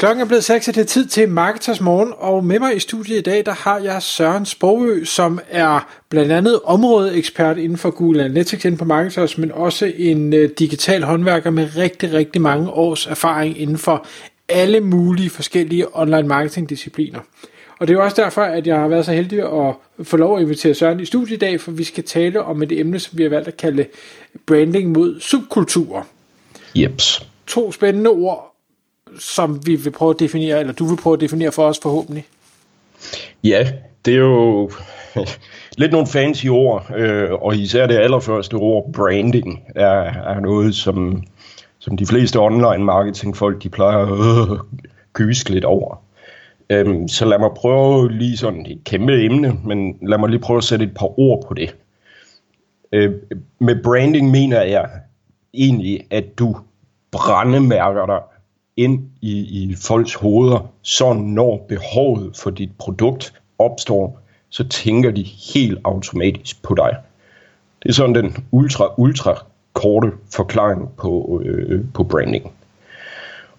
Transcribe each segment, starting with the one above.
Klokken er blevet 6, og det er tid til Marketers Morgen, og med mig i studiet i dag, der har jeg Søren Sprogø, som er blandt andet områdeekspert inden for Google Analytics inden på Marketers, men også en uh, digital håndværker med rigtig, rigtig mange års erfaring inden for alle mulige forskellige online marketing discipliner. Og det er jo også derfor, at jeg har været så heldig at få lov at invitere Søren i studiet i dag, for vi skal tale om et emne, som vi har valgt at kalde branding mod subkulturer. Jeps. To spændende ord, som vi vil prøve at definere, eller du vil prøve at definere for os forhåbentlig? Ja, det er jo lidt nogle fancy ord, øh, og især det allerførste ord, branding, er, er noget, som, som de fleste online marketing folk, de plejer at øh, kyske lidt over. Øhm, så lad mig prøve lige sådan et kæmpe emne, men lad mig lige prøve at sætte et par ord på det. Øh, med branding mener jeg egentlig, at du brændemærker dig ind i, i folks hoveder, så når behovet for dit produkt opstår, så tænker de helt automatisk på dig. Det er sådan den ultra, ultra korte forklaring på, øh, øh på branding.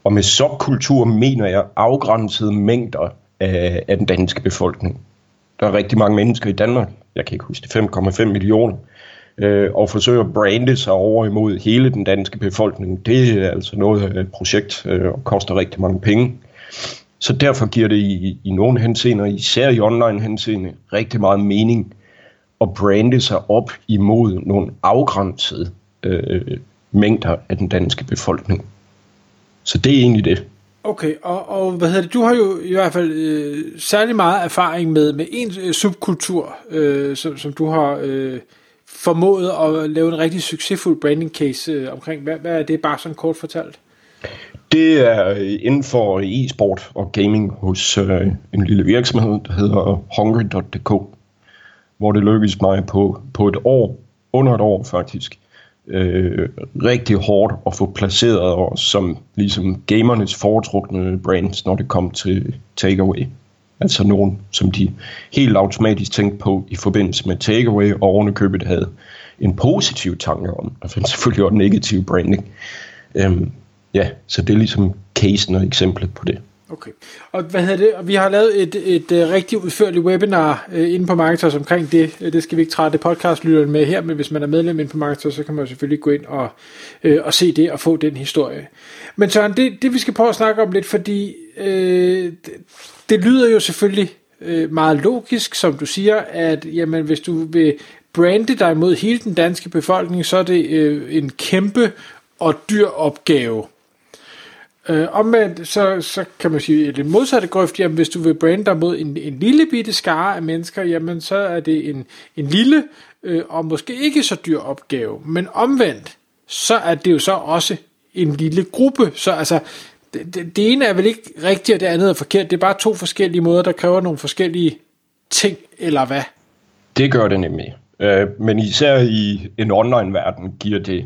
Og med subkultur mener jeg afgrænsede mængder af, af den danske befolkning. Der er rigtig mange mennesker i Danmark, jeg kan ikke huske det, 5,5 millioner, øh, og forsøge at brande sig over imod hele den danske befolkning, det er altså noget af et projekt øh, og koster rigtig mange penge. Så derfor giver det i, i nogle henseender, især i online henseende, rigtig meget mening at brande sig op imod nogle afgrænsede øh, mængder af den danske befolkning. Så det er egentlig det. Okay, og, og hvad hedder det? Du har jo i hvert fald øh, særlig meget erfaring med, med en øh, subkultur, øh, som, som du har øh, formået at lave en rigtig succesfuld branding case øh, omkring. Hvad, hvad er det bare sådan kort fortalt? Det er øh, inden for e-sport og gaming hos øh, en lille virksomhed, der hedder Hungry.dk, hvor det lykkedes mig på, på et år, under et år faktisk, øh, rigtig hårdt at få placeret os som ligesom gamernes foretrukne brands, når det kom til takeaway. Altså nogen, som de helt automatisk tænkte på i forbindelse med takeaway, og ovenikøbet havde en positiv tanke om, og selvfølgelig også negativ branding. Øhm, ja, så det er ligesom casen og eksemplet på det. Okay. Og hvad hedder det? Vi har lavet et, et, et rigtig udførligt webinar øh, inde på Marketers omkring det. Øh, det skal vi ikke trætte podcastlytteren med her, men hvis man er medlem inde på Marketers, så kan man selvfølgelig gå ind og, øh, og se det og få den historie. Men Søren, det, det vi skal prøve at snakke om lidt, fordi øh, det, det lyder jo selvfølgelig øh, meget logisk, som du siger, at jamen, hvis du vil brande dig mod hele den danske befolkning, så er det øh, en kæmpe og dyr opgave. Øh, omvendt, så, så kan man sige, at det modsatte grøft, jamen hvis du vil brande dig mod en, en lille bitte skare af mennesker, jamen så er det en, en lille øh, og måske ikke så dyr opgave. Men omvendt, så er det jo så også en lille gruppe. Så altså, det, det, det ene er vel ikke rigtigt, og det andet er forkert. Det er bare to forskellige måder, der kræver nogle forskellige ting, eller hvad? Det gør det nemlig. Øh, men især i en online-verden giver det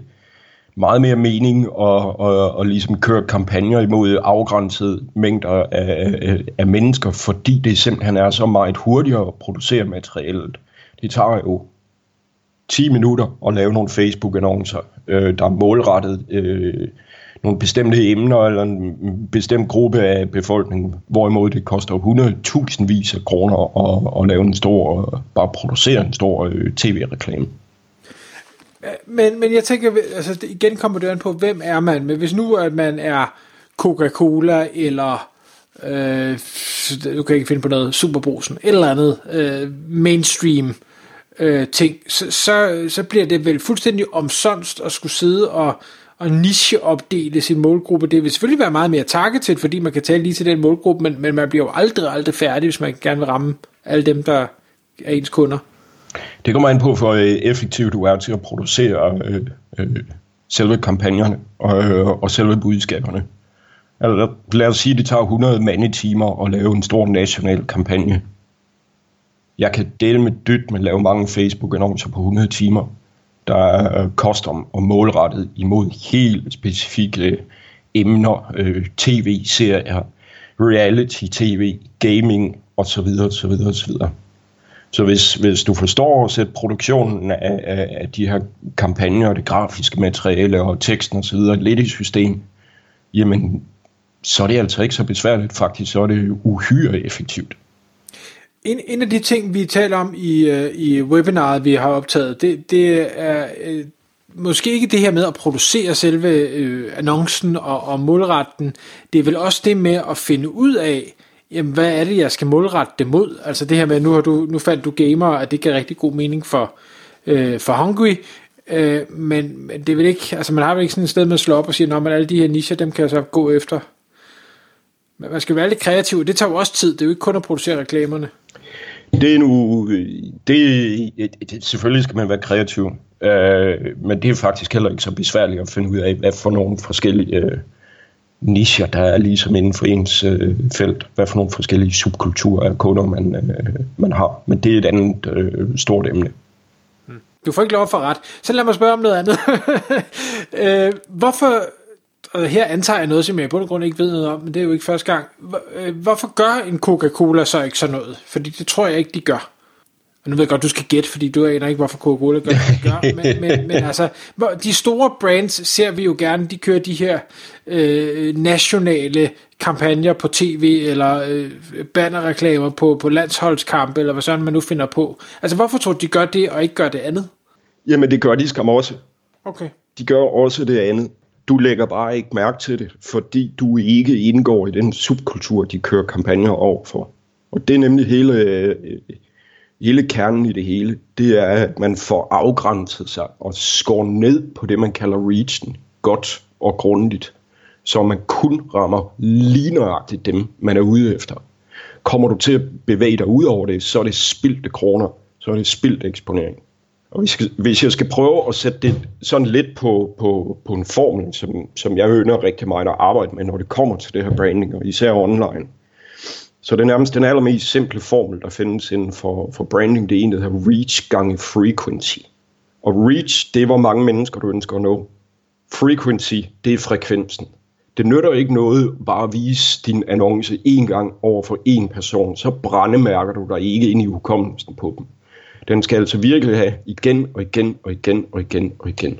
meget mere mening og, og, og ligesom køre kampagner imod afgrænsede mængder af, af, af mennesker, fordi det simpelthen er så meget hurtigere at producere materialet. Det tager jo 10 minutter at lave nogle Facebook-annoncer, øh, der er målrettet øh, nogle bestemte emner eller en bestemt gruppe af befolkningen, hvorimod det koster 100.000 vis af kroner at, at lave en stor, bare producere en stor øh, tv-reklame. Men, men jeg tænker, altså igen kommer det an på, hvem er man? Men hvis nu at man er Coca-Cola eller øh, du kan ikke finde på noget Superbrusen, eller andet øh, mainstream øh, ting, så, så, så bliver det vel fuldstændig omsonst at skulle sidde og, og nicheopdele sin målgruppe. Det vil selvfølgelig være meget mere targeted, fordi man kan tale lige til den målgruppe, men, men man bliver jo aldrig, aldrig færdig, hvis man gerne vil ramme alle dem, der er ens kunder. Det kommer an på, hvor øh, effektivt du er til at producere øh, øh, selve kampagnerne og, øh, og selve budskaberne. Altså, lad os sige, at det tager 100 mandetimer at lave en stor national kampagne. Jeg kan dele med dyt med at lave mange Facebook-annoncer på 100 timer. der øh, er custom og målrettet imod helt specifikke øh, emner, øh, tv-serier, reality-tv, gaming osv. osv. osv. Så hvis, hvis du forstår at sætte produktionen af, af, af de her kampagner, og det grafiske materiale og teksten osv. lidt i system, jamen så er det altså ikke så besværligt. Faktisk så er det uhyre effektivt. En, en af de ting, vi taler om i, øh, i webinaret, vi har optaget, det, det er øh, måske ikke det her med at producere selve øh, annoncen og, og målretten. Det er vel også det med at finde ud af, jamen, hvad er det, jeg skal målrette det mod? Altså det her med, nu, har du, nu fandt du gamer, at det giver rigtig god mening for, øh, for Hungry, øh, men, men det vil ikke, altså man har vel ikke sådan et sted, man slår op og siger, at alle de her nischer, dem kan jeg så gå efter. Men man skal være lidt kreativ, det tager jo også tid, det er jo ikke kun at producere reklamerne. Det er nu, det, det, selvfølgelig skal man være kreativ, øh, men det er faktisk heller ikke så besværligt at finde ud af, hvad for nogle forskellige øh, nischer, der er ligesom inden for ens øh, felt, hvad for nogle forskellige subkulturer af kunder, man, øh, man har. Men det er et andet øh, stort emne. Hmm. Du får ikke lov for ret. Så lad mig spørge om noget andet. øh, hvorfor og her antager jeg noget, som jeg på og grund ikke ved noget om, men det er jo ikke første gang. Øh, hvorfor gør en Coca-Cola så ikke sådan noget? Fordi det tror jeg ikke, de gør. Og nu ved jeg godt, du skal gætte, fordi du aner ikke, hvorfor Coca-Cola gør, gør. Men, men, men altså, de store brands ser vi jo gerne, de kører de her øh, nationale kampagner på tv, eller øh, bannerreklamer på, på landsholdskampe, eller hvad sådan man nu finder på. Altså, hvorfor tror du, de gør det, og ikke gør det andet? Jamen, det gør de skam også. Okay. De gør også det andet. Du lægger bare ikke mærke til det, fordi du ikke indgår i den subkultur, de kører kampagner over for. Og det er nemlig hele, hele kernen i det hele. Det er, at man får afgrænset sig og skåret ned på det, man kalder reachen godt og grundigt. Så man kun rammer lige nøjagtigt dem, man er ude efter. Kommer du til at bevæge dig ud over det, så er det spildte kroner. Så er det spildt eksponering. Og hvis, hvis jeg skal prøve at sætte det sådan lidt på, på, på en formel, som, som jeg ønsker rigtig meget at arbejde med, når det kommer til det her branding, og især online. Så det er nærmest den allermest simple formel, der findes inden for, for branding. Det er en, der hedder reach gange frequency. Og reach, det er, hvor mange mennesker du ønsker at nå. Frequency, det er frekvensen. Det nytter ikke noget bare at vise din annonce en gang over for en person, så brændemærker du dig ikke ind i hukommelsen på dem. Den skal altså virkelig have igen og igen og igen og igen og igen.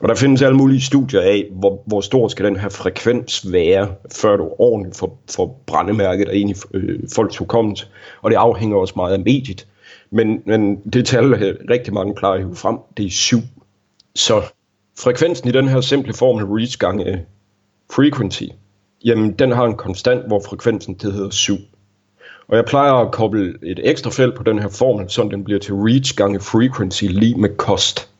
Og der findes alle mulige studier af, hvor, hvor stor skal den her frekvens være, før du ordentligt får, får brændemærket ind i øh, folks hukommelse. Og det afhænger også meget af mediet. Men, men det tal, øh, rigtig mange plejer jo frem, det er 7. Så frekvensen i den her simple formel reach gange øh, frequency, jamen den har en konstant, hvor frekvensen det hedder 7. Og jeg plejer at koble et ekstra felt på den her formel, så den bliver til reach gange frequency lige med kost.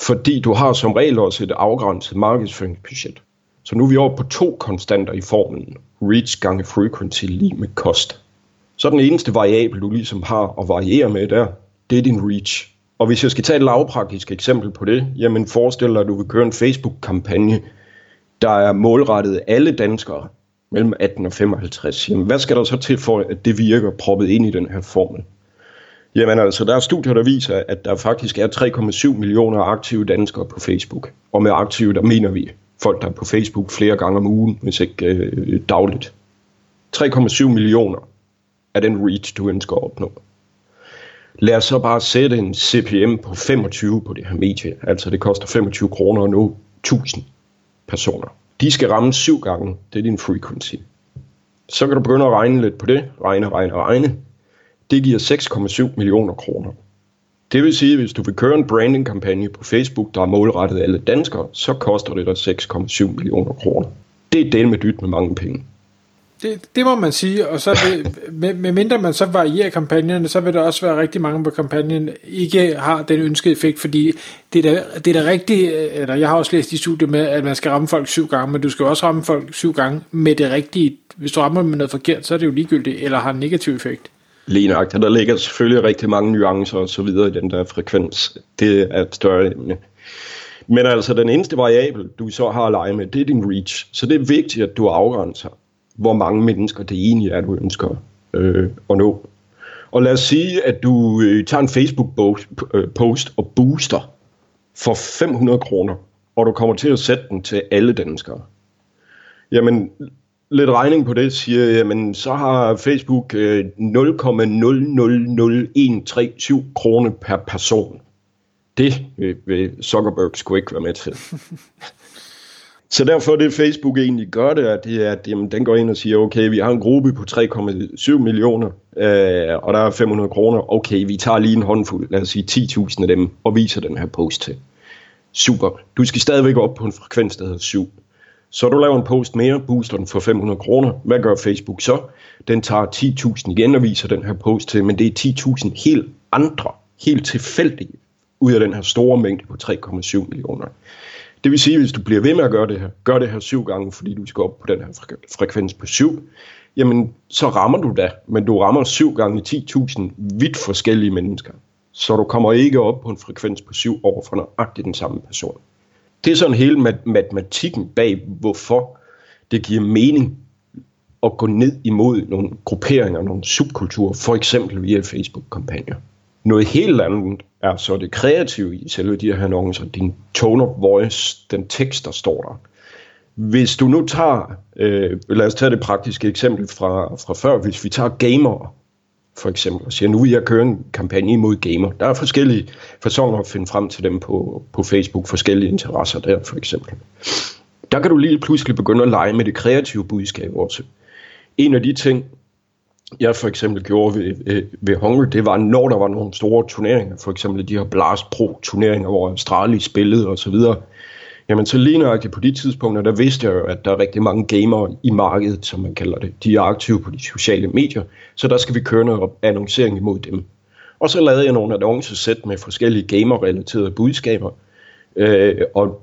Fordi du har som regel også et afgrænset markedsføringsbudget. Så nu er vi over på to konstanter i formlen. Reach gange frequency lige med kost. Så den eneste variabel, du ligesom har at variere med der, det er din reach. Og hvis jeg skal tage et lavpraktisk eksempel på det, jamen forestil dig, at du vil køre en Facebook-kampagne, der er målrettet alle danskere, mellem 18 og 55. Jamen, hvad skal der så til for, at det virker proppet ind i den her formel? Jamen altså, der er studier, der viser, at der faktisk er 3,7 millioner aktive danskere på Facebook. Og med aktive, der mener vi folk, der er på Facebook flere gange om ugen, hvis ikke øh, dagligt. 3,7 millioner er den reach, du ønsker at opnå. Lad os så bare sætte en CPM på 25 på det her medie. Altså det koster 25 kroner at nå 1000 personer. De skal ramme syv gange. Det er din frequency. Så kan du begynde at regne lidt på det. Regne, regne, regne. Det giver 6,7 millioner kroner. Det vil sige, at hvis du vil køre en branding-kampagne på Facebook, der er målrettet alle danskere, så koster det dig 6,7 millioner kroner. Det er del med dyt med mange penge. Det, det må man sige, og så vil, med, med mindre man så varierer kampagnerne, så vil der også være rigtig mange på kampagnen, ikke har den ønskede effekt, fordi det er da, det er da rigtigt, eller jeg har også læst i studiet med, at man skal ramme folk syv gange, men du skal også ramme folk syv gange med det rigtige. Hvis du rammer med noget forkert, så er det jo ligegyldigt, eller har en negativ effekt. Lige nok. Der ligger selvfølgelig rigtig mange nuancer og så videre i den der frekvens. Det er et større emne. Men altså, den eneste variabel, du så har at lege med, det er din reach. Så det er vigtigt, at du afgrænser hvor mange mennesker det egentlig er, du ønsker øh, at nå. Og lad os sige, at du øh, tager en Facebook-post øh, og booster for 500 kroner, og du kommer til at sætte den til alle danskere. Jamen, lidt regning på det siger, jamen så har Facebook øh, 0,000137 kroner per person. Det øh, vil Zuckerberg skulle ikke være med til. Så derfor det Facebook egentlig gør det, at, det er, at jamen, den går ind og siger, okay, vi har en gruppe på 3,7 millioner, øh, og der er 500 kroner. Okay, vi tager lige en håndfuld, lad os sige 10.000 af dem, og viser den her post til. Super. Du skal stadigvæk op på en frekvens, der hedder 7. Så du laver en post mere, booster den for 500 kroner. Hvad gør Facebook så? Den tager 10.000 igen og viser den her post til, men det er 10.000 helt andre, helt tilfældige, ud af den her store mængde på 3,7 millioner. Det vil sige, at hvis du bliver ved med at gøre det her, gør det her syv gange, fordi du skal op på den her frekvens på syv, jamen så rammer du da, men du rammer syv gange 10.000 vidt forskellige mennesker. Så du kommer ikke op på en frekvens på syv over for nøjagtigt den samme person. Det er sådan hele matematikken bag, hvorfor det giver mening at gå ned imod nogle grupperinger, nogle subkulturer, for eksempel via Facebook-kampagner. Noget helt andet er så det kreative i selve de her annoncer, din tone of voice, den tekst, der står der. Hvis du nu tager, øh, lad os tage det praktiske eksempel fra, fra før, hvis vi tager gamere, for eksempel, og siger, nu vil jeg køre en kampagne imod gamer. Der er forskellige fasonger at finde frem til dem på, på Facebook, forskellige interesser der for eksempel. Der kan du lige pludselig begynde at lege med det kreative budskab også. En af de ting, jeg for eksempel gjorde ved, øh, ved, ved Hunger, det var, når der var nogle store turneringer, for eksempel de her Blast Pro turneringer, hvor Australien spillede og så videre, jamen så lige nøjagtigt på de tidspunkter, der vidste jeg jo, at der er rigtig mange gamere i markedet, som man kalder det. De er aktive på de sociale medier, så der skal vi køre noget annoncering imod dem. Og så lavede jeg nogle annoncesæt med forskellige gamer-relaterede budskaber, øh, og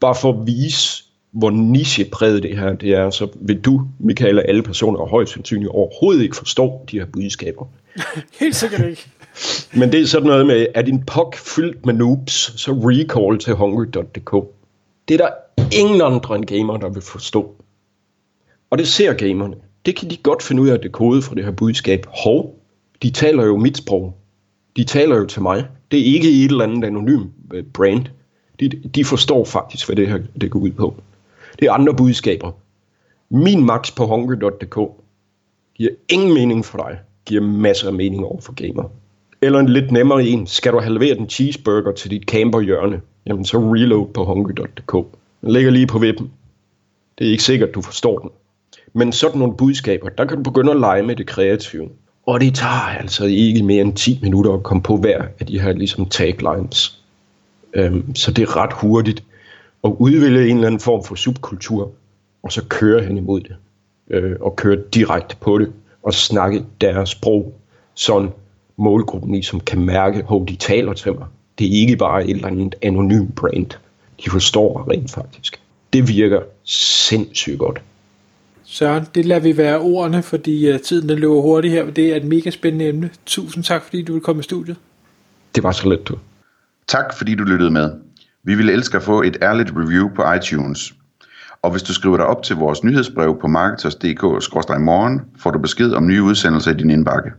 bare for at vise, hvor nichepræget det her det er, så vil du, Michael, alle personer og højst sandsynligt overhovedet ikke forstå de her budskaber. Helt sikkert ikke. Men det er sådan noget med, at din pok fyldt med noobs, så recall til hungry.dk. Det er der ingen andre end gamer, der vil forstå. Og det ser gamerne. Det kan de godt finde ud af det kode for det her budskab. Hov, de taler jo mit sprog. De taler jo til mig. Det er ikke et eller andet anonym øh, brand. De, de forstår faktisk, hvad det her det går ud på. Det er andre budskaber. Min max på hunger.dk giver ingen mening for dig. Giver masser af mening over for gamer. Eller en lidt nemmere en. Skal du halvere den cheeseburger til dit camperhjørne? Jamen så reload på hungry.dk. Den ligger lige på webben. Det er ikke sikkert, du forstår den. Men sådan nogle budskaber, der kan du begynde at lege med det kreative. Og det tager altså ikke mere end 10 minutter at komme på hver af de her ligesom taglines. Øhm, så det er ret hurtigt at udvælge en eller anden form for subkultur, og så køre hen imod det. Øh, og køre direkte på det, og snakke deres sprog, sådan målgruppen ligesom kan mærke, at de taler til mig. Det er ikke bare et eller andet anonym brand. De forstår rent faktisk. Det virker sindssygt godt. Søren, det lader vi være ordene, fordi uh, tiden den løber hurtigt her, det er et mega spændende emne. Tusind tak, fordi du vil komme i studiet. Det var så let, du. Tak, fordi du lyttede med. Vi ville elske at få et ærligt review på iTunes. Og hvis du skriver dig op til vores nyhedsbrev på marketers.dk-morgen, får du besked om nye udsendelser i din indbakke.